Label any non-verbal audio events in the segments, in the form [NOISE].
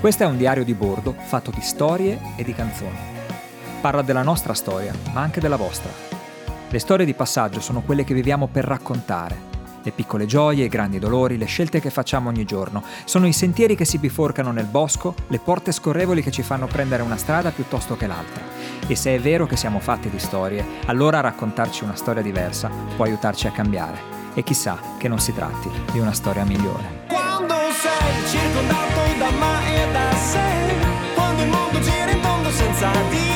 Questo è un diario di bordo fatto di storie e di canzoni. Parla della nostra storia, ma anche della vostra. Le storie di passaggio sono quelle che viviamo per raccontare. Le piccole gioie, i grandi dolori, le scelte che facciamo ogni giorno. Sono i sentieri che si biforcano nel bosco, le porte scorrevoli che ci fanno prendere una strada piuttosto che l'altra. E se è vero che siamo fatti di storie, allora raccontarci una storia diversa può aiutarci a cambiare. E chissà che non si tratti di una storia migliore. Quando sei circondato da e da sé. Quando il mondo gira in tondo senza di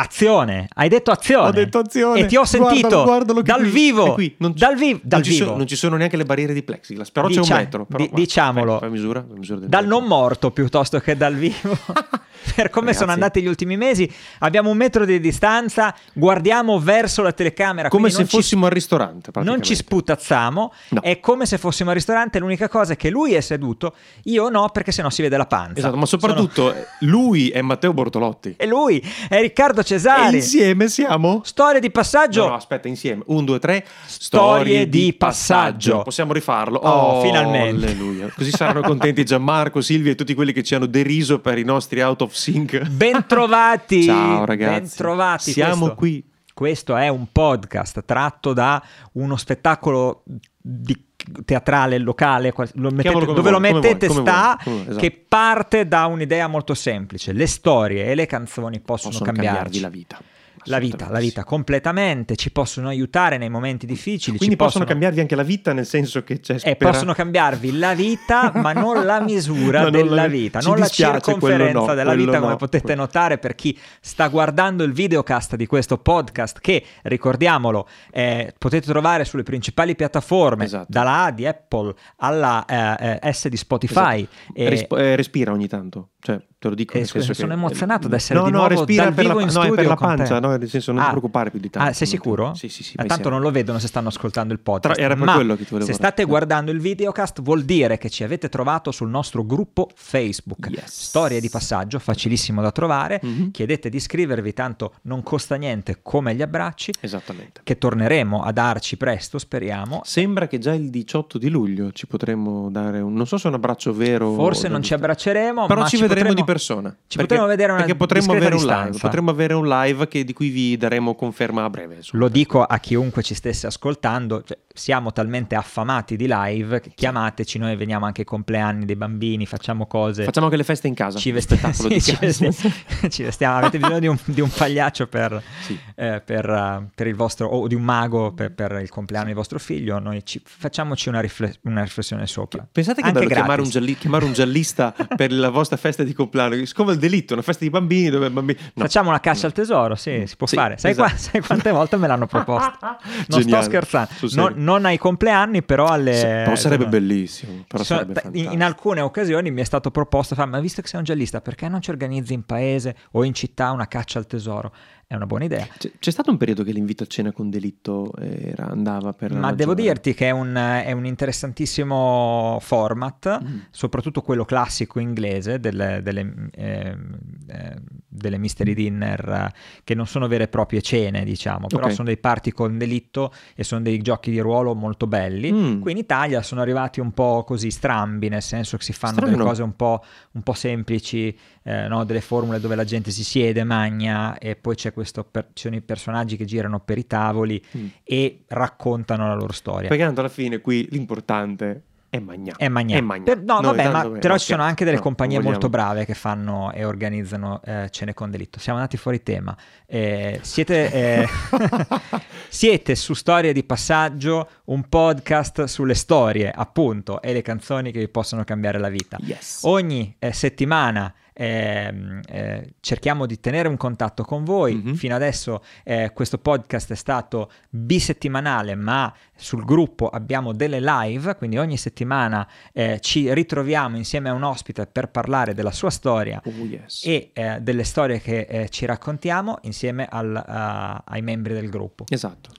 Azione! Hai detto azione! Ho detto azione. E ti ho sentito Guardalo, guardalo dal qui, vivo! qui. Non ci- dal vivo! Dal non, ci vivo. sono, non ci sono neanche le barriere di plexiglass, però c'è Dicia- un metro. Però, di- diciamolo. fai- fai misura, fai misura dal metro. non morto piuttosto che dal vivo. [LAUGHS] per come Ragazzi. sono andati gli ultimi mesi, abbiamo un metro di distanza, guardiamo verso la telecamera. Come se non ci- fossimo al ristorante. Non ci sputazzamo, No. è come se fossimo al ristorante. L'unica cosa è che lui è seduto, io no, perché sennò si vede la panza. Esatto, ma Sono- soprattutto eh, lui è Matteo Bortolotti. E lui è Riccardo E Cesari. insieme siamo. Storia di passaggio. No, no, aspetta, insieme. Un, due, tre. Storie di passaggio. Possiamo rifarlo. Oh, finalmente. Alleluia. Così saranno contenti Gianmarco, Silvia e tutti quelli che ci hanno deriso per i nostri out of sync. Bentrovati. [LAUGHS] Ciao ragazzi. Bentrovati. Siamo Questo- qui. Questo è un podcast tratto da uno spettacolo di- teatrale locale, lo mettete- dove lo vuoi, come mettete vuoi, come sta, vuoi, come vuoi, esatto. che parte da un'idea molto semplice. Le storie e le canzoni possono, Possono cambiarci la vita. La vita, la sì. vita completamente, ci possono aiutare nei momenti difficili, Quindi ci possono, cambiarvi anche la vita, nel senso che c'è spera- possono cambiarvi la vita, ma non la [LAUGHS] misura No, della la- vita, ci non la circonferenza no, della vita, no. come potete notare per chi sta guardando il videocast di questo podcast, che ricordiamolo, eh, potete trovare sulle principali piattaforme, Esatto. dalla A di Apple alla eh, eh, S di Spotify. Esatto. E- Risp- eh, respira ogni tanto, cioè te lo dico. Eh, nel scusa, senso sono che- emozionato ad essere no, di no, nuovo respira dal per vivo la, in no, per la pancia, no, nel senso non Ah. ti preoccupare più di tanto. Ah, sei sicuro? Sì, sì, sì. Eh, vai tanto non lo vedono se stanno ascoltando il podcast. Tra- era per ma quello che ti volevo se state guardando il videocast vuol dire che ci avete trovato sul nostro gruppo Facebook. Yes. Storie di passaggio, facilissimo da trovare. Mhm. Chiedete di iscrivervi, tanto non costa niente come gli abbracci. Esattamente. Che torneremo a darci presto, speriamo. Sembra che già il 18 di luglio ci potremmo dare un... Non so se è un abbraccio vero... Forse non ci abbracceremo, Però ma ci vedremo potremo- di persona. Ci Perché- potremo vedere una Perché potremmo avere un live. Potremmo avere un live che- di cui vi daremo conferma a breve. insomma. Lo dico a chiunque ci stesse ascoltando, cioè, siamo talmente affamati di live chiamateci, noi veniamo anche ai compleanni dei bambini, facciamo cose. Facciamo anche le feste in casa. ci di [LAUGHS] sì, ci vestiamo- [LAUGHS] ci vestiamo. avete bisogno di un, di un pagliaccio per, Sì. eh, per, eh, per il vostro, o di un mago per, per il compleanno di vostro figlio, noi ci- facciamoci una, rifle- una riflessione sopra. Pensate che Anche bello chiamare un, gialli- chiamare un giallista [LAUGHS] per la vostra festa di compleanno. Siccome il delitto, una festa di bambini dove bambini... No. Facciamo una caccia al tesoro, sì, si può Sì, fare. Sai, esatto. qua- sai quante volte me l'hanno proposto? Non Geniale, sto scherzando. Non, non ai compleanni, però alle... Sì, però sarebbe insomma, bellissimo. Però sono- sarebbe in, in alcune occasioni mi è stato proposto, ma visto che sei un giallista, perché non ci organizzi in paese o in città una caccia al tesoro? È una buona idea. C'è, c'è stato un periodo che l'invito a cena con delitto era- andava per... Ma devo dirti che è un, è un interessantissimo format, Mm. soprattutto quello classico inglese delle, delle, ehm, eh, delle mystery dinner, che non sono vere e proprie cene, diciamo, però Ok. sono dei party con delitto e sono dei giochi di ruolo molto belli. Mm. Qui in Italia sono arrivati un po' così strambi, nel senso che si fanno delle Strano. cose un po', un po' semplici, eh, no? delle formule dove la gente si siede, magna e poi c'è questo per- ci sono i personaggi che girano per i tavoli Mm. e raccontano la loro storia. Perché tanto alla fine qui l'importante è magnà. È magna. È magnà. Per- no, Noi vabbè, ma però no, ci sono anche delle No, compagnie molto brave che fanno e organizzano eh, cene con delitto. Siamo andati fuori tema. Eh, siete, eh, [LAUGHS] siete su Storie di Passaggio, un podcast sulle storie, appunto, e le canzoni che vi possono cambiare la vita. Yes. Ogni eh, settimana ehm, eh, cerchiamo di tenere un contatto con voi. Mhm. Fino adesso eh, questo podcast è stato bisettimanale, ma sul gruppo abbiamo delle live, quindi ogni settimana eh, ci ritroviamo insieme a un ospite per parlare della sua storia Oh, yes. e eh, delle storie che eh, ci raccontiamo insieme al- a- ai membri del gruppo. Esatto.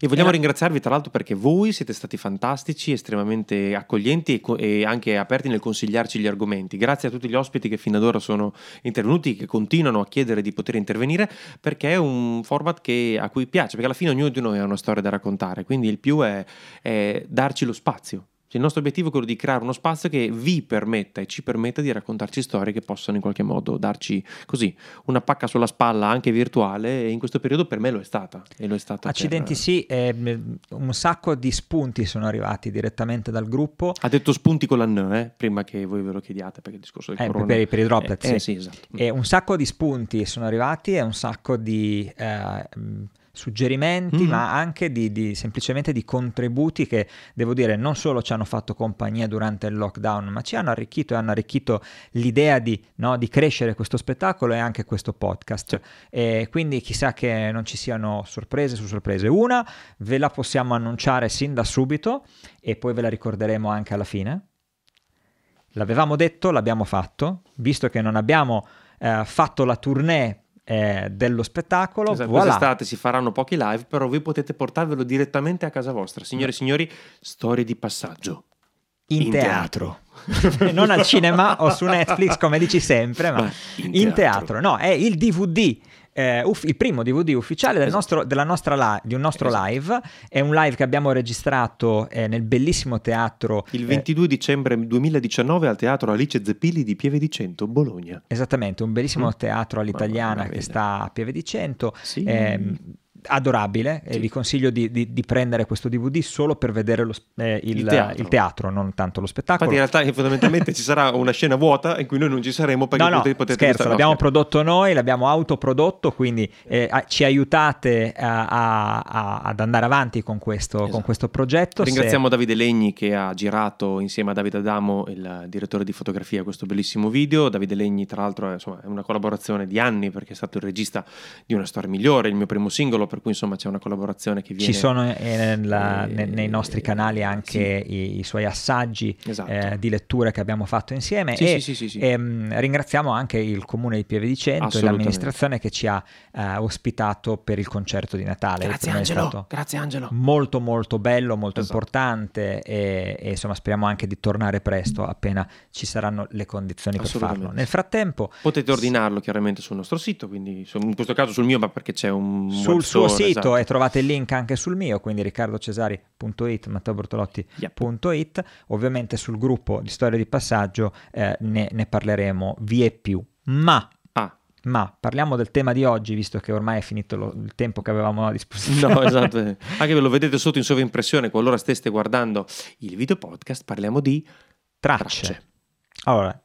E vogliamo Era- ringraziarvi tra l'altro perché voi siete stati fantastici, estremamente accoglienti e, co- e anche aperti nel consigliarci gli argomenti. Grazie a tutti gli ospiti che fino ad ora sono intervenuti, che continuano a chiedere di poter intervenire, perché è un format che- a cui piace, perché alla fine ognuno di noi ha una storia da raccontare, quindi il più è, è darci lo spazio. Cioè, il nostro obiettivo è quello di creare uno spazio che vi permetta e ci permetta di raccontarci storie che possano in qualche modo darci così una pacca sulla spalla anche virtuale e in questo periodo per me lo è stata. E lo è stata Accidenti per- sì, ehm, un sacco di spunti sono arrivati direttamente dal gruppo. Ha detto spunti con la N, eh, prima che voi ve lo chiediate, perché il discorso del Eh, corona... per, i- per i droplet, Eh, sì. eh, sì, esatto. E un sacco di spunti sono arrivati e un sacco di eh, mh, suggerimenti, Mhm. ma anche di, di- semplicemente di contributi che devo dire non solo ci hanno fatto compagnia durante il lockdown, ma ci hanno arricchito e hanno arricchito l'idea di, no, di crescere questo spettacolo e anche questo podcast. E quindi chissà che non ci siano sorprese su sorprese. Una ve la possiamo annunciare sin da subito e poi ve la ricorderemo anche alla fine. L'avevamo detto, l'abbiamo fatto, visto che non abbiamo eh, fatto la tournée eh, dello spettacolo, Esatto, voilà. quest'estate si faranno pochi live, però voi potete portarvelo direttamente a casa vostra. Signore e signori, storie di passaggio. in, in teatro. [LAUGHS] non al cinema [LAUGHS] o su Netflix come dici sempre, ma Ma in in, teatro. teatro. No, è il DVD. Eh, uff- il primo DVD ufficiale del Esatto. nostro, della nostra li- di un nostro Esatto. live è un live che abbiamo registrato eh, nel bellissimo teatro Il eh, 22 dicembre 2019 al Teatro Alice Zeppili di Pieve di Cento, Bologna. Esattamente, un bellissimo Mm. teatro all'italiana che sta a Pieve di Cento. Sì. Adorabile e Sì. vi consiglio di, di- di prendere questo DVD solo per vedere lo eh, il, Il teatro. il teatro, non tanto lo spettacolo. Infatti in realtà fondamentalmente ci sarà una scena vuota in cui noi non ci saremo perché No, no, potete, potete scherzo, no, l'abbiamo scherzo. prodotto noi, l'abbiamo autoprodotto, quindi eh, ci aiutate a- a- a- ad andare avanti con questo, con Esatto. questo progetto. Se- Ringraziamo Davide Legni che ha girato insieme a Davide Adamo, il direttore di fotografia, questo bellissimo video. Davide Legni, tra l'altro, è, insomma, è una collaborazione di anni perché è stato il regista di Una storia migliore, il mio primo singolo, per cui insomma c'è una collaborazione che viene. Ci sono eh, nella- Eh, ne- nei nostri canali anche i, i suoi assaggi Esatto. eh, di letture che abbiamo fatto insieme Sì, e sì, sì, sì, sì. ehm, ringraziamo anche il comune di Pieve di Cento e l'amministrazione che ci ha eh, ospitato per il concerto di Natale. Grazie Angelo, stato grazie Angelo. molto molto bello, molto Esatto. importante e, e, insomma speriamo anche di tornare presto appena ci saranno le condizioni per farlo. Nel frattempo Potete ordinarlo chiaramente sul nostro sito, quindi su- in questo caso sul mio, ma perché c'è un sul suo store, sito esatto. e trovate il link anche sul mio, quindi riccardocesari.it, matteobortolotti.it, ovviamente sul gruppo di Storia di Passaggio eh, ne, ne parleremo vie più. Ma, Ah, ma parliamo del tema di oggi, visto che ormai è finito lo- il tempo che avevamo a disposizione. no, esatto. [LAUGHS] Anche ve lo vedete sotto in sovraimpressione, qualora steste guardando il video podcast, parliamo di Tracce. tracce. Allora,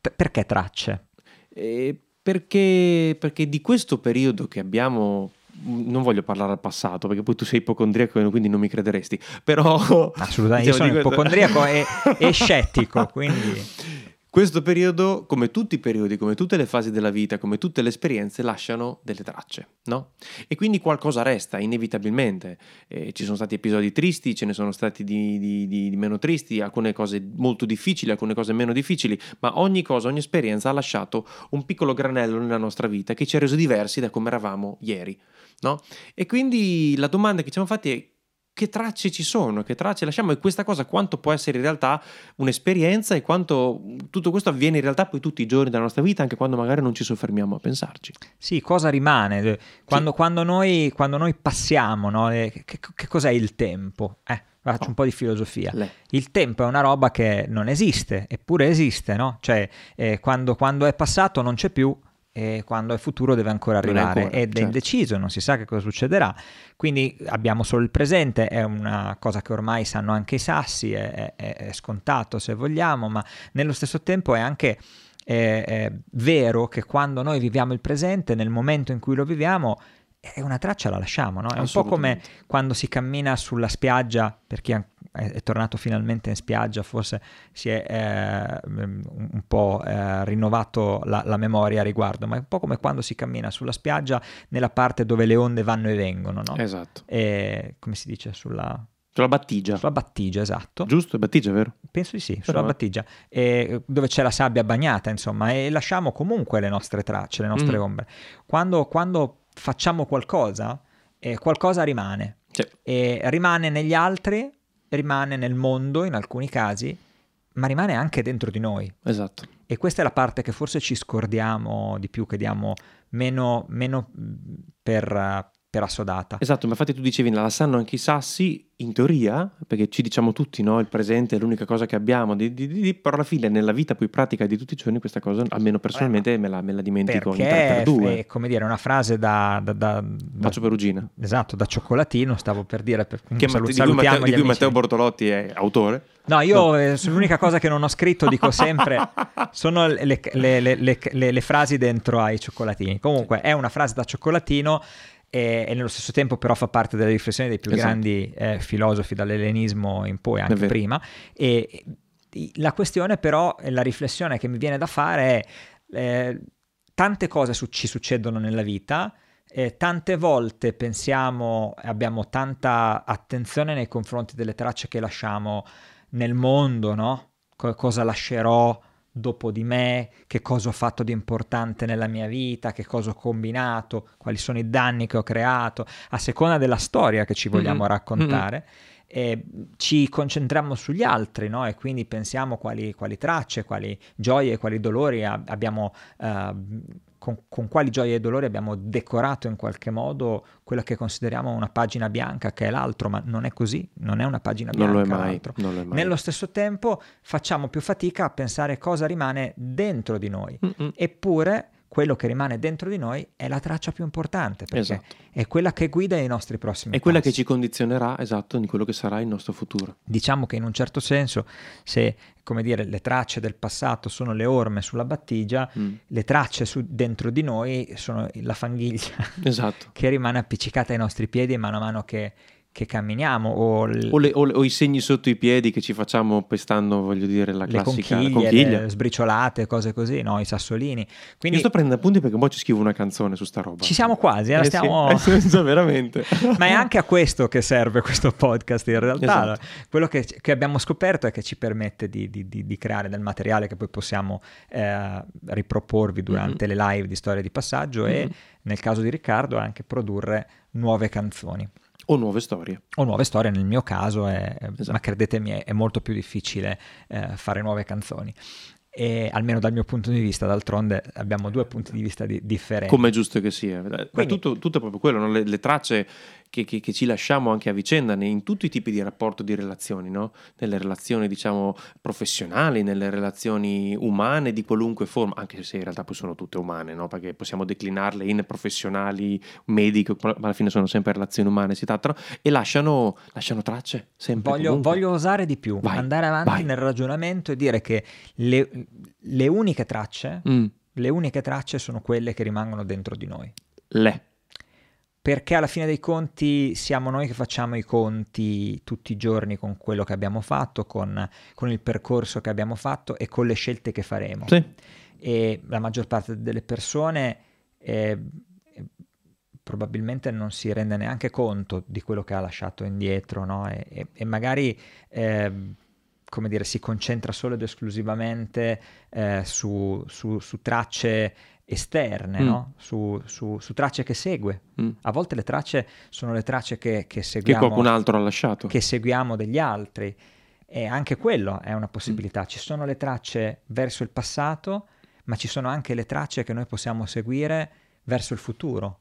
p- perché tracce? Eh, perché, perché di questo periodo che abbiamo non voglio parlare al passato perché poi tu sei ipocondriaco e quindi non mi crederesti però Assolutamente, [LAUGHS] io diciamo sono di questo- ipocondriaco e, e scettico, quindi [LAUGHS] questo periodo come tutti i periodi come tutte le fasi della vita come tutte le esperienze lasciano delle tracce no? e quindi qualcosa resta inevitabilmente Eh, ci sono stati episodi tristi ce ne sono stati di, di- di- meno tristi alcune cose molto difficili alcune cose meno difficili ma ogni cosa ogni esperienza ha lasciato un piccolo granello nella nostra vita che ci ha reso diversi da come eravamo ieri no? E quindi la domanda che ci siamo fatti è che tracce ci sono, che tracce lasciamo e questa cosa quanto può essere in realtà un'esperienza e quanto tutto questo avviene in realtà poi tutti i giorni della nostra vita, anche quando magari non ci soffermiamo a pensarci. sì, cosa rimane? Quando, quando noi, quando noi passiamo, no? Eh, che, che cos'è il tempo? Eh, faccio Oh. un po' di filosofia. Le. Il tempo è una roba che non esiste, eppure esiste, no? Cioè, eh, quando, quando è passato non c'è più, quando è futuro deve ancora è arrivare ancora, ed è certo. indeciso, non si sa che cosa succederà. Quindi abbiamo solo il presente, è una cosa che ormai sanno anche i sassi, è, è- è scontato se vogliamo, ma nello stesso tempo è anche eh, è vero che quando noi viviamo il presente, nel momento in cui lo viviamo, è una traccia la lasciamo, no? È un po' come quando si cammina sulla spiaggia, per chi è, è tornato finalmente in spiaggia, forse si è eh, un un po' eh, rinnovato la, la memoria a riguardo, ma è un po' come quando si cammina sulla spiaggia nella parte dove le onde vanno e vengono, no? Esatto. E, come si dice? Sulla, Sulla battigia. sulla battigia, esatto. Giusto? È battigia, vero? Penso di sì, Però- sulla battigia, e, dove c'è la sabbia bagnata, insomma, e lasciamo comunque le nostre tracce, le nostre Mm. ombre. Quando, quando facciamo qualcosa, eh, qualcosa rimane. Cioè, e rimane negli altri, rimane nel mondo in alcuni casi, ma rimane anche dentro di noi. Esatto. E questa è la parte che forse ci scordiamo di più, che diamo meno, meno per, per assodata. Esatto, ma infatti tu dicevi, la sanno anche i sassi, in teoria, perché ci diciamo tutti, no? Il presente è l'unica cosa che abbiamo, di, di, di, però alla fine nella vita poi pratica di tutti i giorni questa cosa, almeno personalmente, me la, me la dimentico in 3 per 2 è come dire, una frase da... da, da, Bacio perugina. Esatto, da cioccolatino, stavo per dire. Per, che salut- di, cui Matteo, di cui Matteo Bortolotti è autore. No, io no. Eh, l'unica cosa che non ho scritto, dico sempre, [LAUGHS] sono le, le, le, le, frasi dentro ai cioccolatini. Comunque, è una frase da cioccolatino e, e, nello stesso tempo però fa parte delle riflessioni dei più esatto. grandi eh, filosofi dall'ellenismo in poi, anche prima. E la questione però, la riflessione che mi viene da fare è eh, tante cose su- ci succedono nella vita, eh, tante volte pensiamo, abbiamo tanta attenzione nei confronti delle tracce che lasciamo nel mondo, no? Co- cosa lascerò dopo di me, che cosa ho fatto di importante nella mia vita, che cosa ho combinato, quali sono i danni che ho creato, a seconda della storia che ci vogliamo mm-hmm. raccontare. Mm-hmm. E ci concentriamo sugli altri no? e quindi pensiamo quali, quali tracce, quali gioie, quali dolori abbiamo uh, con, con, quali gioie e dolori abbiamo decorato in qualche modo quella che consideriamo una pagina bianca, che è l'altro, ma non è così, non è una pagina bianca. Non lo è mai. Lo è mai. Nello stesso tempo facciamo più fatica a pensare cosa rimane dentro di noi. Mm-mm. Eppure quello che rimane dentro di noi è la traccia più importante, perché esatto. è quella che guida i nostri prossimi È quella che ci condizionerà, esatto, in quello che sarà il nostro futuro. Diciamo che in un certo senso, se come dire, le tracce del passato sono le orme sulla battigia, mm. le tracce su, dentro di noi sono la fanghiglia esatto. [LAUGHS] che rimane appiccicata ai nostri piedi mano a mano che che camminiamo o, l... o, le, o, le, o, i segni sotto i piedi che ci facciamo pestando, voglio dire, la classica le conchiglie, conchiglia. Le sbriciolate, cose così, no? i sassolini. Quindi... Io sto prendendo appunti perché poi ci scrivo una canzone su sta roba. Ci siamo quasi, eh, eh stiamo... [LAUGHS] Sì, veramente. [LAUGHS] Ma è anche a questo che serve questo podcast in realtà. Esatto. Quello che, che, abbiamo scoperto è che ci permette di, di, di, di creare del materiale che poi possiamo eh, riproporvi durante mm-hmm. le live di storia di passaggio mm-hmm. e nel caso di Riccardo anche produrre nuove canzoni. O nuove storie. O nuove storie, nel mio caso, è, esatto. ma credetemi, è, è molto più difficile eh, fare nuove canzoni. E almeno dal mio punto di vista, d'altronde abbiamo due punti di vista di, differenti. Come è giusto che sia. Quindi, tutto, tutto, è proprio quello, no? le, le, tracce che, che, che, ci lasciamo anche a vicenda in tutti i tipi di rapporto, di relazioni, no? nelle relazioni diciamo professionali, nelle relazioni umane di qualunque forma, anche se in realtà poi sono tutte umane, no? perché possiamo declinarle in professionali, medico, ma alla fine sono sempre relazioni umane, si trattano, e lasciano, lasciano tracce sempre. Voglio, voglio, osare di più, vai, andare avanti vai. nel ragionamento e dire che le, le uniche tracce, mm. le uniche tracce sono quelle che rimangono dentro di noi. Le perché alla fine dei conti siamo noi che facciamo i conti tutti i giorni con quello che abbiamo fatto, con, con il percorso che abbiamo fatto e con le scelte che faremo. Sì. E la maggior parte delle persone eh, probabilmente non si rende neanche conto di quello che ha lasciato indietro, no? e, e, e, magari... Eh, come dire, si concentra solo ed esclusivamente eh, su, su, su, tracce esterne, mm. no? su, su, su, tracce che segue. Mm. A volte le tracce sono le tracce che, che seguiamo. Che qualcun altro ha lasciato. Che seguiamo degli altri. E anche quello è una possibilità. Mm. Ci sono le tracce verso il passato, ma ci sono anche le tracce che noi possiamo seguire verso il futuro.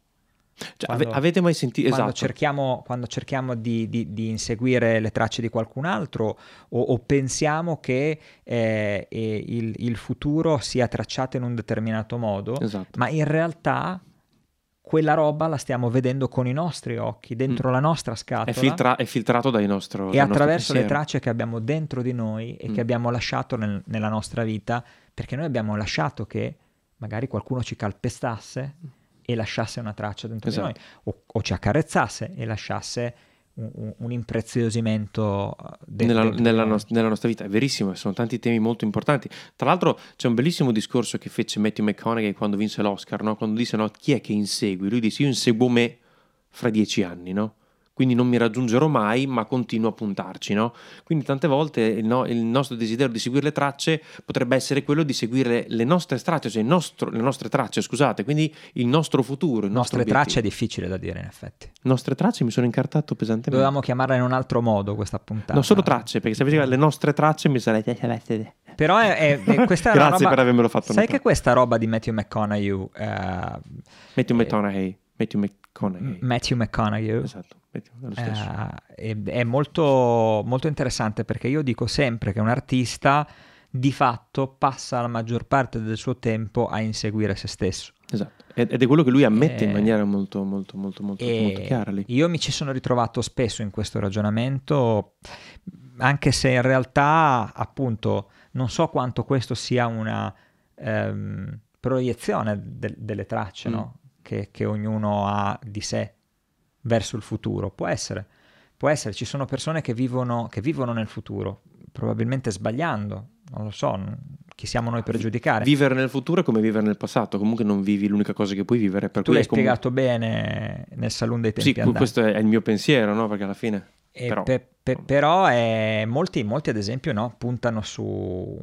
Cioè, quando, avete mai sentito? Quando esatto. cerchiamo, quando cerchiamo di, di, di, inseguire le tracce di qualcun altro o, o pensiamo che eh, il, il, futuro sia tracciato in un determinato modo, esatto. ma in realtà quella roba la stiamo vedendo con i nostri occhi, dentro mm. la nostra scatola. È, filtra- è filtrato dai nostri E attraverso le tracce che abbiamo dentro di noi e mm. che abbiamo lasciato nel, nella nostra vita, perché noi abbiamo lasciato che magari qualcuno ci calpestasse e lasciasse una traccia dentro esatto. di noi, o, o, ci accarezzasse e lasciasse un, un impreziosimento uh, de- nella, nella, nost- nella, nostra vita. È verissimo, sono tanti temi molto importanti. Tra l'altro c'è un bellissimo discorso che fece Matthew McConaughey quando vinse l'Oscar, no? quando disse no, chi è che insegui? Lui disse io inseguo me fra dieci anni, no? Quindi non mi raggiungerò mai, ma continuo a puntarci, no? Quindi tante volte il, no- il nostro desiderio di seguire le tracce potrebbe essere quello di seguire le nostre tracce, cioè il nostro- le nostre tracce, scusate, quindi il nostro futuro, il nostro Nostre tracce è difficile da dire in effetti. Nostre tracce mi sono incartato pesantemente. Dovevamo chiamarla in un altro modo questa puntata. No, solo tracce, perché se avessi le nostre tracce mi sarei... [LAUGHS] Però è, è- è- questa Grazie roba- per avermelo fatto Sai notare. che questa roba di Matthew McConaughey, eh, Matthew Eh, McConaughey. Matthew McConaughey. Matthew McConaughey, Esatto, è eh, è, è molto, molto interessante perché io dico sempre che un artista di fatto passa la maggior parte del suo tempo a inseguire se stesso. Esatto. Ed è quello che lui ammette in Eh, maniera molto, molto, molto, molto, E molto chiara lì. io mi ci sono ritrovato spesso in questo ragionamento, anche se in realtà, appunto, non so quanto questo sia una ehm, proiezione del- delle tracce Mm. no? che, che ognuno ha di sé verso il futuro. Può essere, può essere. Ci sono persone che vivono, che vivono nel futuro, probabilmente sbagliando, non lo so, chi siamo noi per giudicare. Vivere nel futuro è come vivere nel passato, comunque non vivi l'unica cosa che puoi vivere. Per tu l'hai è comunque- spiegato bene nel saloon dei tempi Sì, andati. questo è il mio pensiero, no? Perché alla fine... Però- pe- pe- però eh, molti, molti, ad esempio, no, puntano su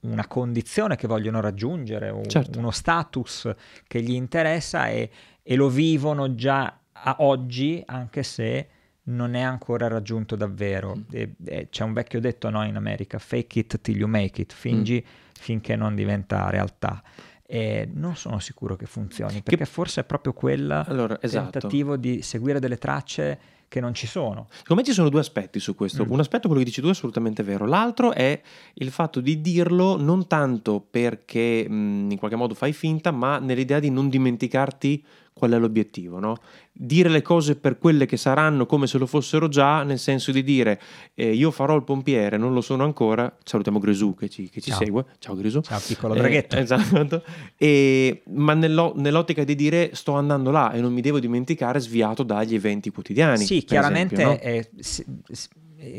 una condizione che vogliono raggiungere, un- Certo. uno status che gli interessa e, e lo vivono già a oggi, anche se non è ancora raggiunto davvero. Mm. E- e c'è un vecchio detto no, in America, fake it till you make it, fingi Mm. finché non diventa realtà. E non sono sicuro che funzioni, perché forse è proprio quel Allora, esatto. tentativo di seguire delle tracce che non ci sono. Secondo me ci sono due aspetti su questo. Mm. Un aspetto, quello che dici tu, è assolutamente vero. L'altro è il fatto di dirlo non tanto perché mh, in qualche modo fai finta, ma nell'idea di non dimenticarti qual è l'obiettivo, no? Dire le cose per quelle che saranno come se lo fossero già, nel senso di dire eh, io farò il pompiere, non lo sono ancora. Salutiamo Grisù che ci, che ci Ciao. segue. Ciao Grisù. Ciao piccolo Eh, draghetto. esatto. E- ma nello- nell'ottica di dire sto andando là e non mi devo dimenticare sviato dagli eventi quotidiani. Sì, chiaramente esempio, no? eh, se,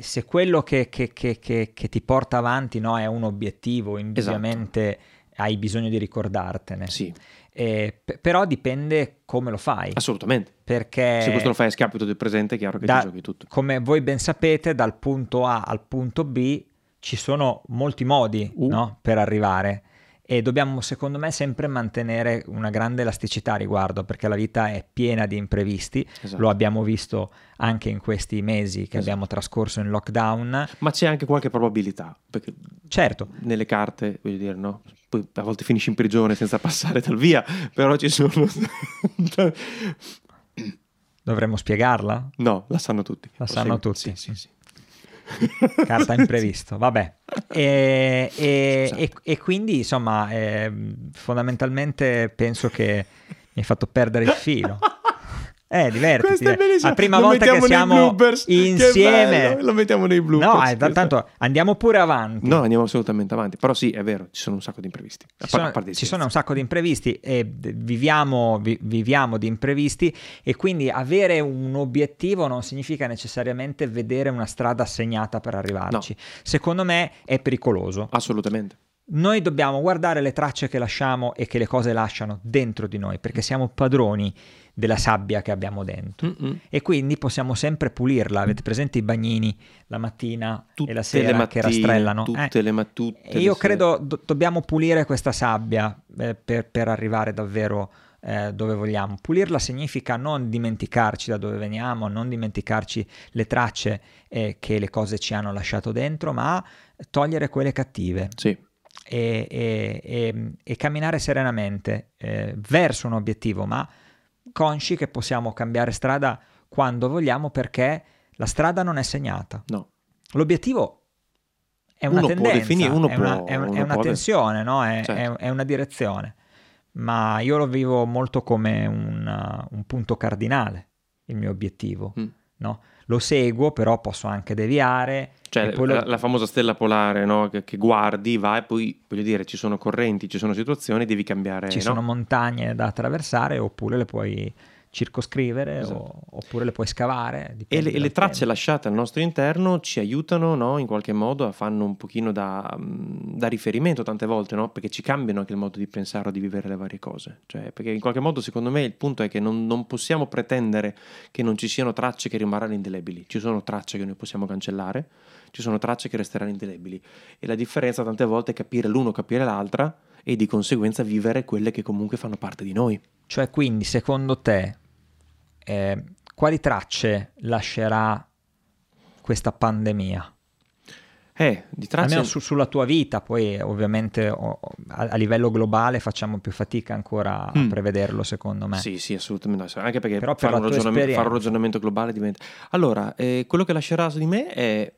se- quello che, che- che- che- che ti porta avanti no, è un obiettivo, indubbiamente hai bisogno di ricordartene. Sì, Eh, p- però dipende come lo fai, assolutamente. perché Se questo lo fai a scapito del presente, è chiaro che da- ti giochi tutto. come voi ben sapete, dal punto A al punto B ci sono molti modi Uh. no, per arrivare e dobbiamo secondo me sempre mantenere una grande elasticità a riguardo perché la vita è piena di imprevisti, Esatto. lo abbiamo visto anche in questi mesi che Esatto. abbiamo trascorso in lockdown. Ma c'è anche qualche probabilità, perché Certo, nelle carte, voglio dire, no? Poi a volte finisci in prigione senza passare dal via, però ci sono... dovremmo spiegarla? no, la sanno tutti. La sanno tutti. Sì, sì, sì. [LAUGHS] Carta imprevisto, vabbè. [LAUGHS] E, e- e- e quindi, insomma, ehm, fondamentalmente penso che mi hai fatto perdere il filo. [LAUGHS] Eh, divertiti. È eh. La prima Lo volta che siamo bloopers. Insieme. Lo mettiamo nei bloopers. No, eh, tanto andiamo pure avanti. No, andiamo assolutamente avanti. Però sì, è vero, ci sono un sacco di imprevisti. Ci par- sono, ci sono un sacco di imprevisti e viviamo, vi- viviamo di imprevisti e quindi avere un obiettivo non significa necessariamente vedere una strada segnata per arrivarci. Secondo me è pericoloso. Assolutamente. Noi dobbiamo guardare le tracce che lasciamo e che le cose lasciano dentro di noi perché siamo padroni della sabbia che abbiamo dentro. Mm-mm. E quindi possiamo sempre pulirla. Avete presente i bagnini la mattina Tutte e la sera le che mattine, rastrellano? Tutte Eh, le mattute. e io credo do- dobbiamo pulire questa sabbia eh, per, per arrivare davvero eh, dove vogliamo. Pulirla significa non dimenticarci da dove veniamo, non dimenticarci le tracce eh, che le cose ci hanno lasciato dentro, ma togliere quelle cattive Sì, e, e- e- e camminare serenamente eh, verso un obiettivo, ma consci che possiamo cambiare strada quando vogliamo perché la strada non è segnata. no. L'obiettivo è una Uno tendenza, definire- uno è, una, può- è un- è una tensione, no? è, Certo. è- una direzione, ma io lo vivo molto come un, un punto cardinale, il mio obiettivo. Mm. No? Lo seguo, però posso anche deviare. Cioè, lo- la, la famosa stella polare no? che, che guardi, va e poi, voglio dire, ci sono correnti, ci sono situazioni, devi cambiare. ci no? sono montagne da attraversare oppure le puoi circoscrivere Esatto. o- oppure le puoi scavare. E le, le tracce tema. lasciate al nostro interno ci aiutano no, in qualche modo, fanno un pochino da, mm, da riferimento tante volte, no? perché ci cambiano anche il modo di pensare o di vivere le varie cose. Cioè, perché in qualche modo, secondo me, il punto è che non, non possiamo pretendere che non ci siano tracce che rimarranno indelebili. Ci sono tracce che noi possiamo cancellare, ci sono tracce che resteranno indelebili. E la differenza tante volte è capire l'uno, capire l'altra e di conseguenza vivere quelle che comunque fanno parte di noi. Cioè, quindi, secondo te, eh, quali tracce lascerà questa pandemia? Eh, di tracce... Almeno su- sulla tua vita, poi ovviamente o- a, a livello globale facciamo più fatica ancora a Mm. prevederlo, secondo me. Sì, sì, assolutamente. Anche perché Però per fare, un la tua ragionam- esperienza. fare un ragionamento globale diventa. Allora, eh, quello che lascerà su di me è.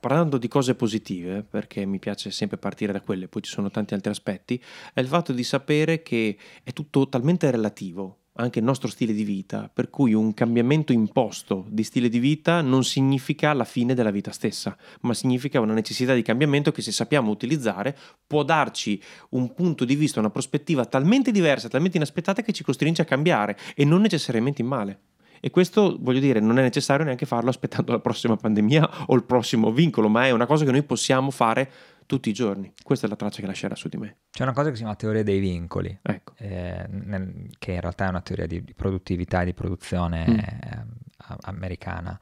Parlando di cose positive, perché mi piace sempre partire da quelle, poi ci sono tanti altri aspetti, è il fatto di sapere che è tutto talmente relativo, anche il nostro stile di vita, per cui un cambiamento imposto di stile di vita non significa la fine della vita stessa, ma significa una necessità di cambiamento che se sappiamo utilizzare può darci un punto di vista, una prospettiva talmente diversa, talmente inaspettata che ci costringe a cambiare e non necessariamente in male. E questo, voglio dire, non è necessario neanche farlo aspettando la prossima pandemia o il prossimo vincolo, ma è una cosa che noi possiamo fare tutti i giorni. Questa è la traccia che lascerà su di me. C'è una cosa che si chiama teoria dei vincoli, Ecco. eh, nel- che in realtà è una teoria di, di produttività e di produzione Mm. eh, americana,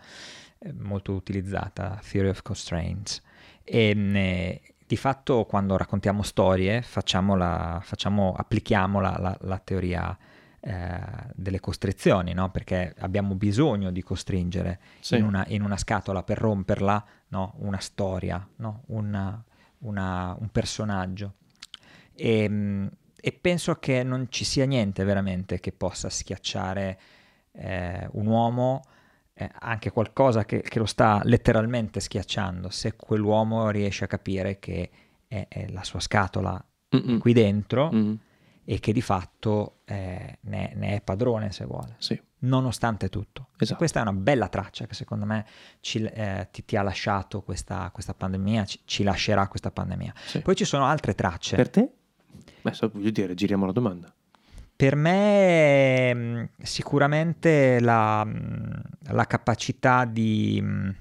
eh, molto utilizzata, Theory of Constraints. E mh, di fatto quando raccontiamo storie facciamo la- facciamo- applichiamo la, la- la teoria eh, delle costrizioni, no? perché abbiamo bisogno di costringere Sì. in, una, in una scatola per romperla no? una storia, no? Una- una- un personaggio. E, mh, e penso che non ci sia niente veramente che possa schiacciare eh, un uomo, eh, anche qualcosa che, che lo sta letteralmente schiacciando, se quell'uomo riesce a capire che è, è la sua scatola Mm-mm. qui dentro Mm, e che di fatto eh, ne, ne è padrone se vuole, Sì, nonostante tutto. Esatto. Questa è una bella traccia che secondo me ci- eh, ti, ti ha lasciato questa, questa pandemia, ci, ci lascerà questa pandemia. sì. Poi ci sono altre tracce. Per te? Beh, so- voglio dire, giriamo la domanda. Per me mh, sicuramente la, mh, la capacità di, mh,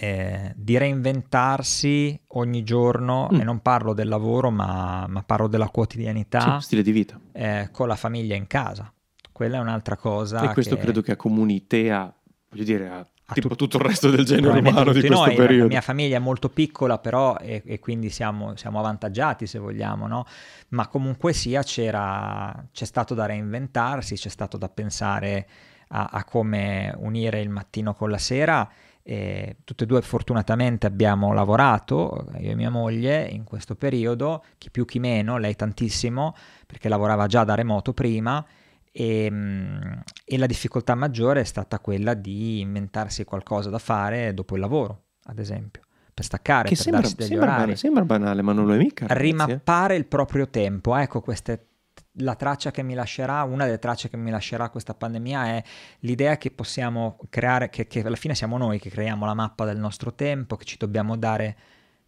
eh, di reinventarsi ogni giorno, Mm. e non parlo del lavoro ma, ma parlo della quotidianità, Sì, stile di vita. eh, con la famiglia in casa. Quella è un'altra cosa. e questo che credo che accomuni te a, voglio dire, a, tipo tut- tutto il resto del genere umano di questo noi, periodo. La mia famiglia è molto piccola, però, e, e quindi siamo, siamo avvantaggiati se vogliamo, no? Ma comunque sia, c'era, c'è stato da reinventarsi, c'è stato da pensare a, a come unire il mattino con la sera. E tutte e due fortunatamente abbiamo lavorato, io e mia moglie, in questo periodo, chi più chi meno, lei tantissimo, perché lavorava già da remoto prima, e, mm, e la difficoltà maggiore è stata quella di inventarsi qualcosa da fare dopo il lavoro, ad esempio, per staccare, che per sembra, darsi degli sembra orari, banale, sembra banale, ma non lo è mica. ragazzi, eh. rimappare il proprio tempo. Ecco, queste, la traccia che mi lascerà, una delle tracce che mi lascerà questa pandemia è l'idea che possiamo creare, che, che alla fine siamo noi che creiamo la mappa del nostro tempo, che ci dobbiamo dare,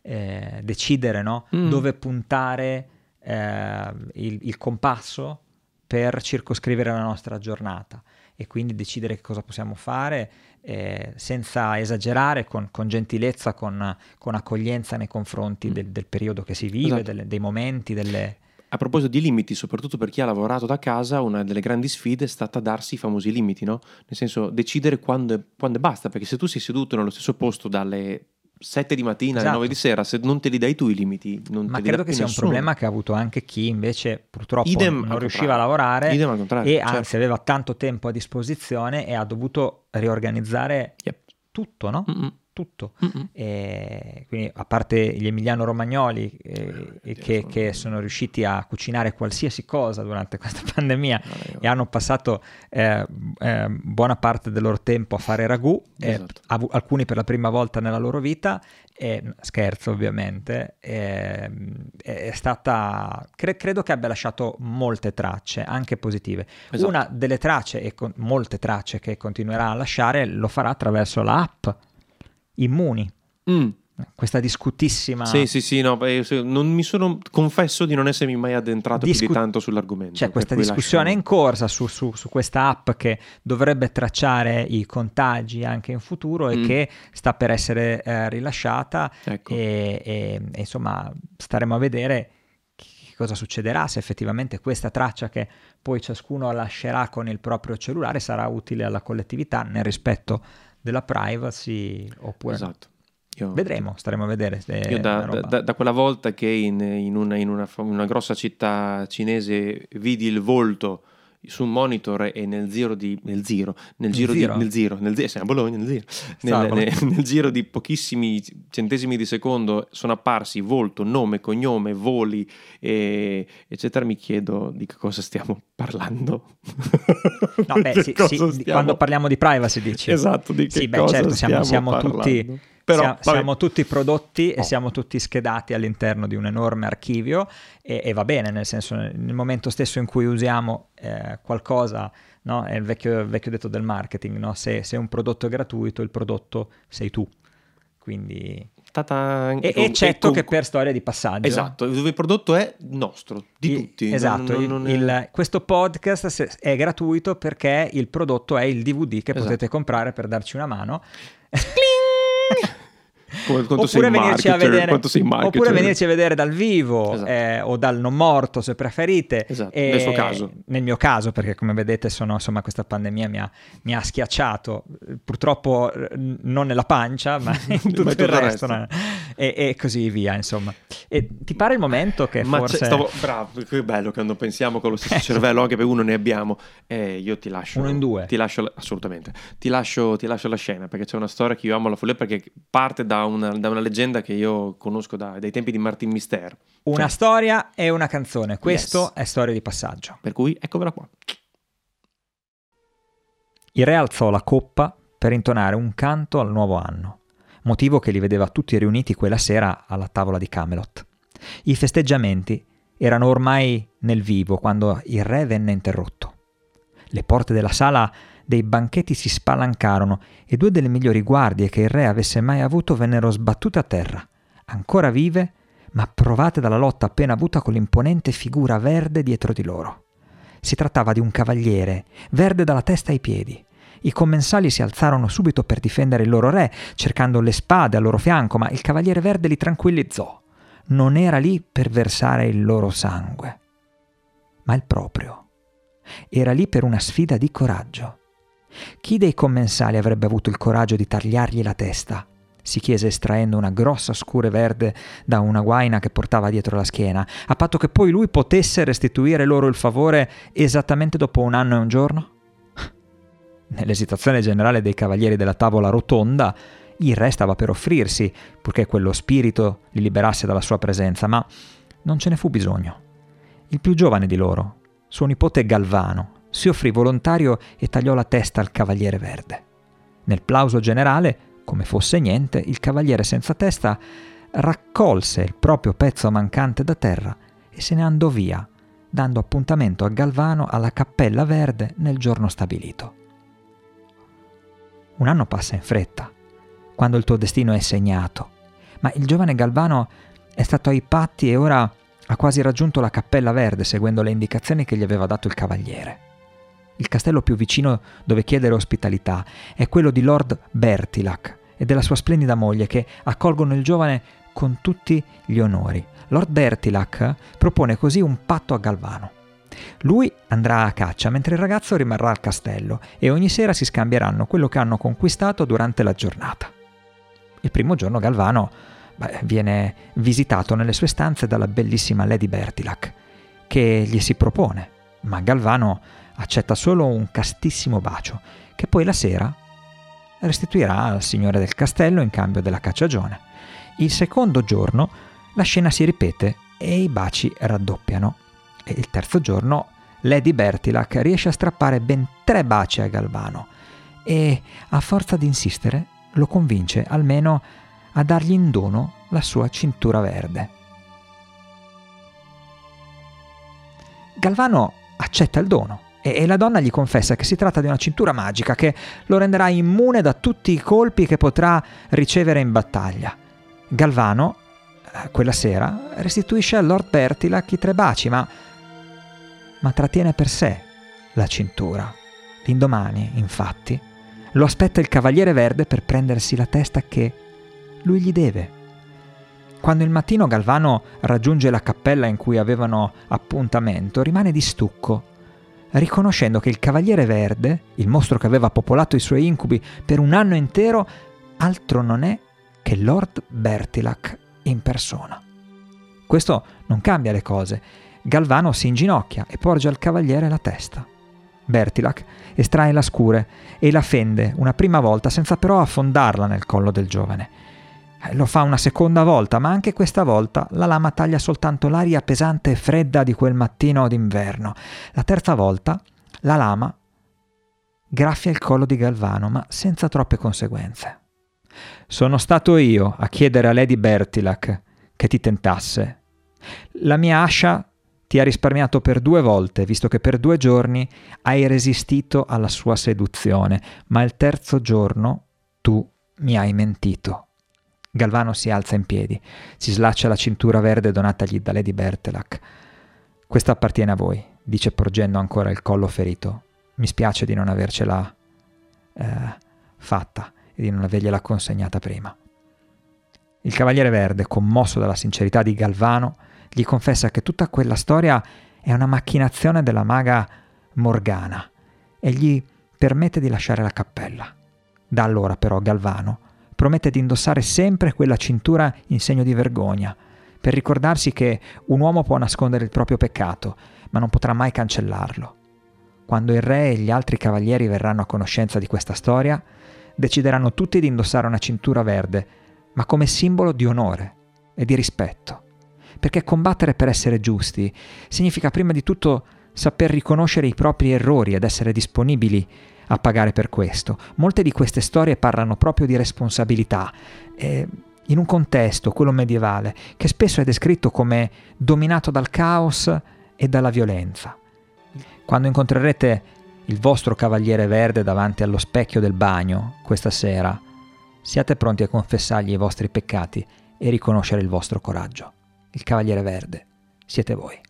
eh, decidere no? Mm. dove puntare eh, il, il compasso per circoscrivere la nostra giornata e quindi decidere che cosa possiamo fare eh, senza esagerare, con, con gentilezza, con, con accoglienza nei confronti Mm. del, del periodo che si vive, Esatto. delle- dei momenti, delle... A proposito di limiti, soprattutto per chi ha lavorato da casa, una delle grandi sfide è stata darsi i famosi limiti, no? Nel senso, decidere quando, è- quando basta, perché se tu sei seduto nello stesso posto dalle 7 di mattina alle Esatto. 9 di sera, se non te li dai tu i limiti, non Ma te li credo che sia un nessuno. problema che ha avuto anche chi invece purtroppo Idem non riusciva a lavorare Idem e certo. anzi aveva tanto tempo a disposizione e ha dovuto riorganizzare Yep. tutto, no? Mm-mm, Tutto. E quindi, a parte gli emiliano romagnoli eh, Eh, che, sono- che sono riusciti a cucinare qualsiasi cosa durante [LAUGHS] questa pandemia io- e hanno passato eh, eh, buona parte del loro tempo a fare ragù, Esatto. avu- alcuni per la prima volta nella loro vita, scherzo ovviamente, è stata, cre- credo che abbia lasciato molte tracce, anche positive. Esatto. Una delle tracce, e con- molte tracce che continuerà a lasciare, lo farà attraverso l'app Immuni. Mm, questa discutissima... Sì, sì, sì, no, non mi sono, confesso di non essermi mai addentrato più Discu- di tanto sull'argomento. C'è per questa discussione lascio- in corsa su, su- su questa app che dovrebbe tracciare i contagi anche in futuro e Mm. che sta per essere eh, rilasciata Ecco. e, e- e, insomma staremo a vedere cosa succederà se effettivamente questa traccia che poi ciascuno lascerà con il proprio cellulare sarà utile alla collettività nel rispetto della privacy oppure. Esatto. Io- Vedremo, staremo a vedere Io da, da- da quella volta che in, in una, in una una grossa città cinese vidi il volto su un monitor e nel giro di nel giro nel giro di nel giro nel giro siamo a Bologna nel giro. Nel, nel- nel giro di pochissimi centesimi di secondo sono apparsi volto nome cognome voli e, eccetera. Mi chiedo di che cosa stiamo parlando. No, beh, sì, sì, stiamo- quando parliamo di privacy dici. esatto di che Sì, beh, cosa certo, siamo, stiamo siamo tutti. Però, sia- vabbè. siamo tutti prodotti e Oh. siamo tutti schedati all'interno di un enorme archivio e, e va bene, nel senso, nel momento stesso in cui usiamo eh, qualcosa, no? è il vecchio, il vecchio detto del marketing, no? se, se un prodotto è gratuito, il prodotto sei tu. Quindi... Ta-ta, E, eccetto con- che per storia di passaggio. Esatto, dove il prodotto è nostro, di Il- tutti. Esatto, Non- il- non è- il- questo podcast è gratuito perché il prodotto è il DVD che Esatto. potete comprare per darci una mano. [LAUGHS] Quanto sei oppure, venirci a vedere, marketer. oppure venirci a vedere dal vivo Esatto. eh, o dal non morto se preferite. Esatto, E- nel suo caso. Nel mio caso, perché come vedete sono, insomma, questa pandemia mi ha, mi ha schiacciato, eh, purtroppo eh, non nella pancia, ma [LAUGHS] in tutto, Ma il tutto il resto. resto. E, e così via, insomma. E ti pare il momento che Ma forse... stavo, bravo, che bello quando pensiamo con lo stesso [LAUGHS] cervello, anche per uno ne abbiamo. Eh, io ti lascio. Uno in due. Ti lascio, la- assolutamente. Ti lascio, ti lascio la scena perché c'è una storia che io amo alla follia perché parte da una, da una leggenda che io conosco da- dai tempi di Martin Mister. Una Cioè, storia e una canzone. Questo Yes. è storia di passaggio. per cui eccomela qua. Il re alzò la coppa per intonare un canto al nuovo anno, motivo che li vedeva tutti riuniti quella sera alla tavola di Camelot. I festeggiamenti erano ormai nel vivo quando il re venne interrotto. Le porte della sala dei banchetti si spalancarono e due delle migliori guardie che il re avesse mai avuto vennero sbattute a terra, ancora vive, ma provate dalla lotta appena avuta con l'imponente figura verde dietro di loro. Si trattava di un cavaliere, verde dalla testa ai piedi. I commensali si alzarono subito per difendere il loro re, cercando le spade al loro fianco, ma il cavaliere verde li tranquillizzò. Non era lì per versare il loro sangue, ma il proprio. Era lì per una sfida di coraggio. Chi dei commensali avrebbe avuto il coraggio di tagliargli la testa? si chiese estraendo una grossa scure verde da una guaina che portava dietro la schiena, a patto che poi lui potesse restituire loro il favore esattamente dopo un anno e un giorno? [LAUGHS] Nell'esitazione generale dei cavalieri della tavola rotonda, il re stava per offrirsi, purché quello spirito li liberasse dalla sua presenza, ma non ce ne fu bisogno. Il più giovane di loro, suo nipote Galvano, si offrì volontario e tagliò la testa al cavaliere verde. Nel plauso generale, come fosse niente, il cavaliere senza testa raccolse il proprio pezzo mancante da terra e se ne andò via, dando appuntamento a Galvano alla cappella verde nel giorno stabilito. Un anno passa in fretta, quando il tuo destino è segnato, ma il giovane Galvano è stato ai patti e ora ha quasi raggiunto la cappella verde seguendo le indicazioni che gli aveva dato il cavaliere. Il castello più vicino dove chiedere ospitalità è quello di Lord Bertilac e della sua splendida moglie che accolgono il giovane con tutti gli onori. Lord Bertilac propone così un patto a Galvano. Lui andrà a caccia mentre il ragazzo rimarrà al castello e ogni sera si scambieranno quello che hanno conquistato durante la giornata. Il primo giorno Galvano beh, viene visitato nelle sue stanze dalla bellissima Lady Bertilac, che gli si propone, ma Galvano accetta solo un castissimo bacio, che poi la sera restituirà al signore del castello in cambio della cacciagione. Il secondo giorno la scena si ripete e i baci raddoppiano. E il terzo giorno Lady Bertilac riesce a strappare ben tre baci a Galvano e, a forza di insistere, lo convince almeno a dargli in dono la sua cintura verde. Galvano accetta il dono e, la donna gli confessa che si tratta di una cintura magica che lo renderà immune da tutti i colpi che potrà ricevere in battaglia. Galvano, eh, quella sera, restituisce a Lord Bertilac i tre baci, ma, ma trattiene per sé la cintura. L'indomani, infatti, lo aspetta il Cavaliere Verde per prendersi la testa che lui gli deve. Quando il mattino Galvano raggiunge la cappella in cui avevano appuntamento, rimane di stucco, riconoscendo che il Cavaliere Verde, il mostro che aveva popolato i suoi incubi per un anno intero, altro non è che Lord Bertilac in persona. Questo non cambia le cose. Galvano si inginocchia e porge al cavaliere la testa. Bertilac estrae la scure e la fende una prima volta senza però affondarla nel collo del giovane. Eh, lo fa una seconda volta, ma anche questa volta la lama taglia soltanto l'aria pesante e fredda di quel mattino d'inverno. La terza volta la lama graffia il collo di Galvano, ma senza troppe conseguenze. Sono stato io a chiedere a Lady Bertilac che ti tentasse. La mia ascia ti ha risparmiato per due volte, visto che per due giorni hai resistito alla sua seduzione, ma il terzo giorno tu mi hai mentito. Galvano si alza in piedi, si slaccia la cintura verde donatagli da Lady Bertelac. Questa appartiene a voi, dice porgendo ancora il collo ferito. Mi spiace di non avercela eh, fatta e di non avergliela consegnata prima. Il Cavaliere Verde, commosso dalla sincerità di Galvano, gli confessa che tutta quella storia è una macchinazione della maga Morgana e gli permette di lasciare la cappella. Da allora però Galvano promette di indossare sempre quella cintura in segno di vergogna, per ricordarsi che un uomo può nascondere il proprio peccato, ma non potrà mai cancellarlo. Quando il re e gli altri cavalieri verranno a conoscenza di questa storia, decideranno tutti di indossare una cintura verde, ma come simbolo di onore e di rispetto. Perché combattere per essere giusti significa prima di tutto saper riconoscere i propri errori ed essere disponibili a pagare per questo. Molte di queste storie parlano proprio di responsabilità. Eh, in un contesto, quello medievale, che spesso è descritto come dominato dal caos e dalla violenza. Quando incontrerete il vostro cavaliere verde davanti allo specchio del bagno questa sera, siate pronti a confessargli i vostri peccati e riconoscere il vostro coraggio. Il cavaliere verde siete voi.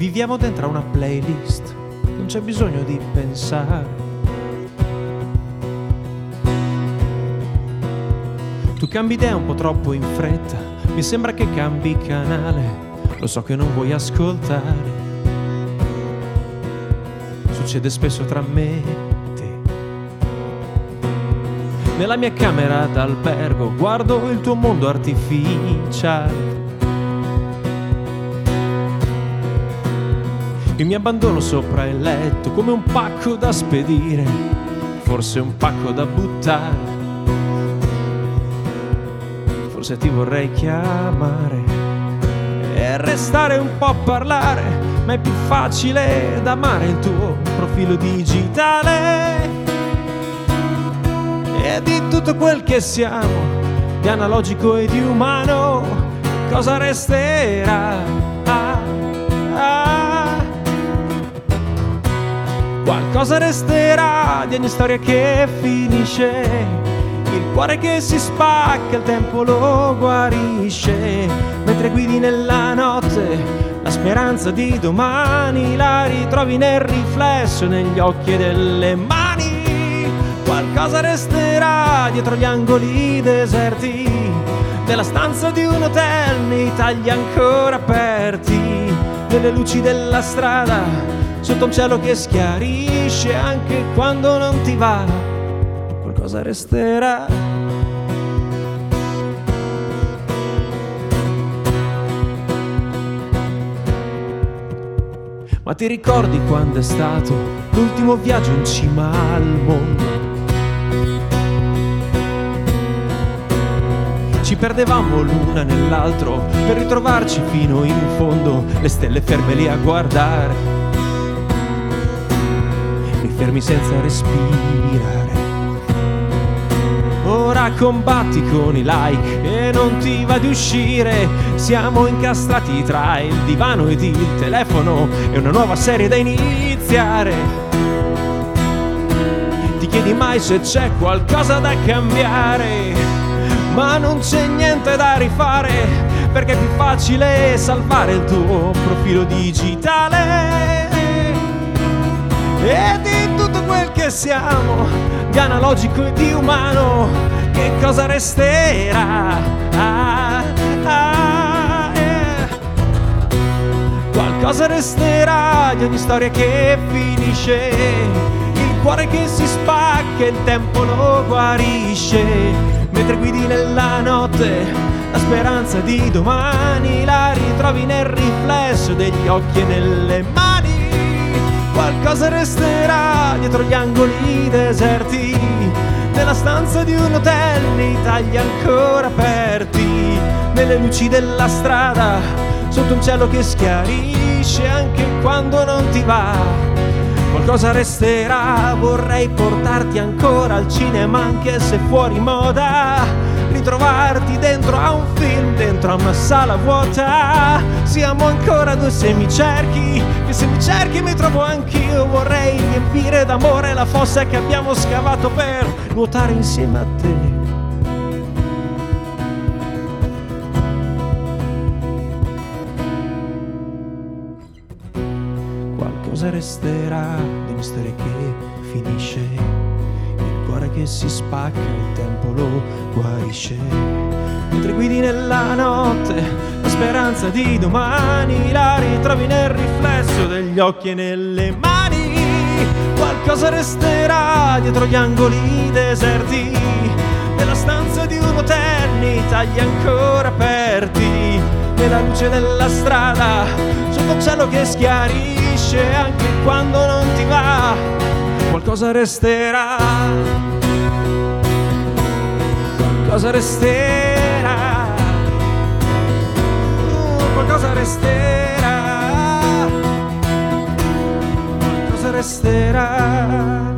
Viviamo dentro una playlist, non c'è bisogno di pensare. Tu cambi idea un po' troppo in fretta, mi sembra che cambi canale, lo so che non vuoi ascoltare. Succede spesso tra me e te. Nella mia camera d'albergo guardo il tuo mondo artificiale e mi abbandono sopra il letto come un pacco da spedire, forse un pacco da buttare. Forse ti vorrei chiamare e restare un po' a parlare, ma è più facile da amare il tuo profilo digitale. E di tutto quel che siamo, di analogico e di umano, cosa resterà? Qualcosa resterà di ogni storia che finisce, il cuore che si spacca, il tempo lo guarisce, mentre guidi nella notte, la speranza di domani la ritrovi nel riflesso negli occhi delle mani. Qualcosa resterà dietro gli angoli deserti della stanza di un hotel nei tagli ancora aperti, delle luci della strada sotto un cielo che schiarisce anche quando non ti va, qualcosa resterà. Ma ti ricordi quando è stato l'ultimo viaggio in cima al mondo? Ci perdevamo l'una nell'altro per ritrovarci fino in fondo, le stelle ferme lì a guardare fermi senza respirare. ora combatti con i like e non ti va di uscire. Siamo incastrati tra il divano ed il telefono e una nuova serie da iniziare. Ti chiedi mai se c'è qualcosa da cambiare, ma non c'è niente da rifare perché è più facile salvare il tuo profilo digitale. E di tutto quel che siamo, di analogico e di umano, che cosa resterà? Ah, ah, eh. Qualcosa resterà di ogni storia che finisce, il cuore che si spacca e il tempo lo guarisce, mentre guidi nella notte la speranza di domani la ritrovi nel riflesso degli occhi e nelle mani. Qualcosa resterà dietro gli angoli deserti, nella stanza di un hotel, nei tagli ancora aperti, nelle luci della strada, sotto un cielo che schiarisce anche quando non ti va. Qualcosa resterà, vorrei portarti ancora al cinema anche se fuori moda ritrovarti dentro a un film, dentro a una sala vuota. Siamo ancora due semicerchi, che semicerchi mi trovo anch'io. Vorrei riempire d'amore la fossa che abbiamo scavato per nuotare insieme a te. Qualcosa resterà di storia che finisce che si spacca, il tempo lo guarisce. Mentre guidi nella notte, la speranza di domani la ritrovi nel riflesso degli occhi e nelle mani. Qualcosa resterà dietro gli angoli deserti, nella stanza di un hotel, nei tagli ancora aperti, nella luce della strada, sotto il cielo che schiarisce anche quando non ti va qualcosa resterà, qualcosa resterà, uh, qualcosa resterà, qualcosa resterà.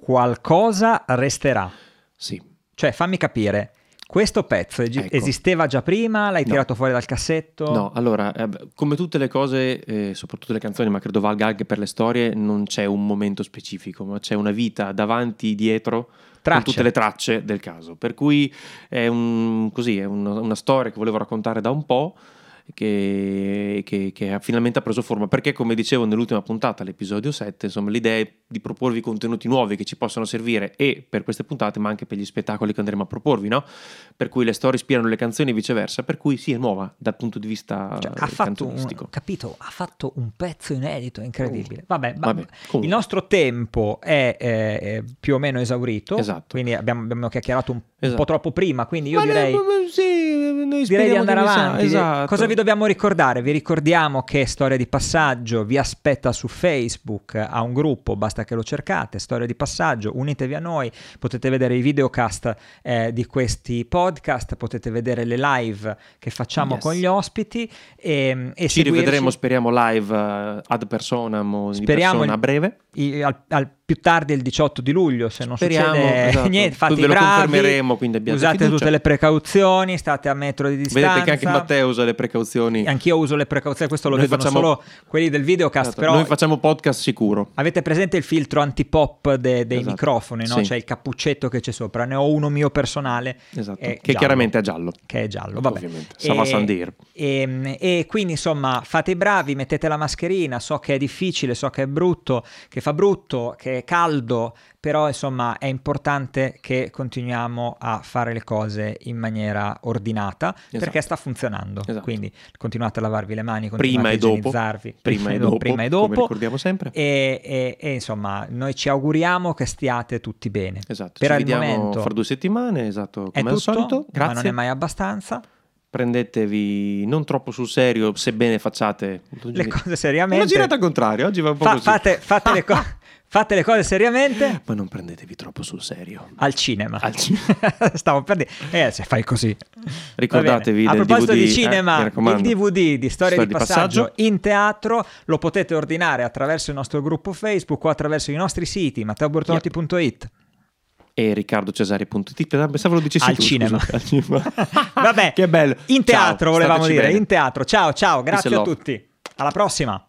Qualcosa resterà. Sì. Cioè, fammi capire, questo pezzo ecco. esisteva già prima? L'hai no. tirato fuori dal cassetto? No, allora, eh, come tutte le cose, eh, soprattutto le canzoni, ma credo valga anche per le storie, non c'è un momento specifico, ma c'è una vita davanti, dietro, tracce. con tutte le tracce del caso. Per cui è, un, così, è una, una storia che volevo raccontare da un po' che, che, che, finalmente ha preso forma. Perché, come dicevo nell'ultima puntata, l'episodio 7, insomma, l'idea è di proporvi contenuti nuovi che ci possono servire e per queste puntate, ma anche per gli spettacoli che andremo a proporvi, no? Per cui le storie ispirano le canzoni e viceversa. Per cui sì, è nuova dal punto di vista cioè, ha fatto un, capito, ha fatto un pezzo inedito, incredibile. Vabbè, vabbè il nostro tempo è, è, più o meno esaurito. Esatto. Quindi abbiamo, abbiamo chiacchierato un, esatto. po' troppo prima. Quindi io ma direi. Ne, sì, direi di andare avanti. Esatto. Cosa vi dobbiamo ricordare? Vi ricordiamo che Storia di Passaggio vi aspetta su Facebook, a un gruppo, basta che lo cercate, Storia di Passaggio, unitevi a noi, potete vedere i videocast eh, di questi podcast, potete vedere le live che facciamo yes. con gli ospiti e, e Ci seguirci. rivedremo, speriamo, live uh, ad personam o in persona a breve. I, al, al più tardi il 18 di luglio, se non Speriamo, succede [LAUGHS] esatto. niente, fate Poi ve lo bravi, quindi usate fiducia. tutte le precauzioni, state a metro di distanza. Vedete che anche Matteo usa le precauzioni. Anch'io uso le precauzioni, questo lo Noi vedono facciamo... solo quelli del videocast, esatto. però Noi facciamo podcast sicuro. Avete presente il filtro antipop de- dei esatto. microfoni, no? Sì. C'è il cappuccetto che c'è sopra, ne ho uno mio personale esatto. che giallo, chiaramente è giallo. Che è giallo, vabbè. Ovviamente, Sava Sandir. E, e quindi insomma, fate i bravi, mettete la mascherina, so che è difficile, so che è brutto, che fa brutto, che caldo, però insomma è importante che continuiamo a fare le cose in maniera ordinata esatto. perché sta funzionando. Esatto. Quindi continuate a lavarvi le mani, prima a igienizzarvi. Prima, e [LAUGHS] dopo, prima e dopo. ricordiamo sempre. E, e, e, insomma noi ci auguriamo che stiate tutti bene. Esatto, per ci vediamo momento fra due settimane, esatto, come è al solito. Grazie. Ma non è mai abbastanza. prendetevi non troppo sul serio, sebbene facciate le cose seriamente. Una girata al contrario, oggi va un po' Fa- così. fate, fate le [LAUGHS] cose. Fate le cose seriamente Ma non prendetevi troppo sul serio. al cinema. Al cinema. [LAUGHS] Stavo per dire, eh, se fai così. [LAUGHS] Ricordatevi. A proposito DVD, di eh, cinema, raccomando. il DVD di Storia Storia di passaggio, passaggio. in teatro lo potete ordinare attraverso il nostro gruppo Facebook o attraverso i nostri siti matteobortolotti.it. E riccardocesari.it. Pensavo lo dicessi Al tu, cinema. scusa. Al cinema. [LAUGHS] Vabbè, che bello. In Ciao, teatro volevamo stateci dire, bene. in teatro. Ciao, ciao, grazie a love. tutti. Alla prossima.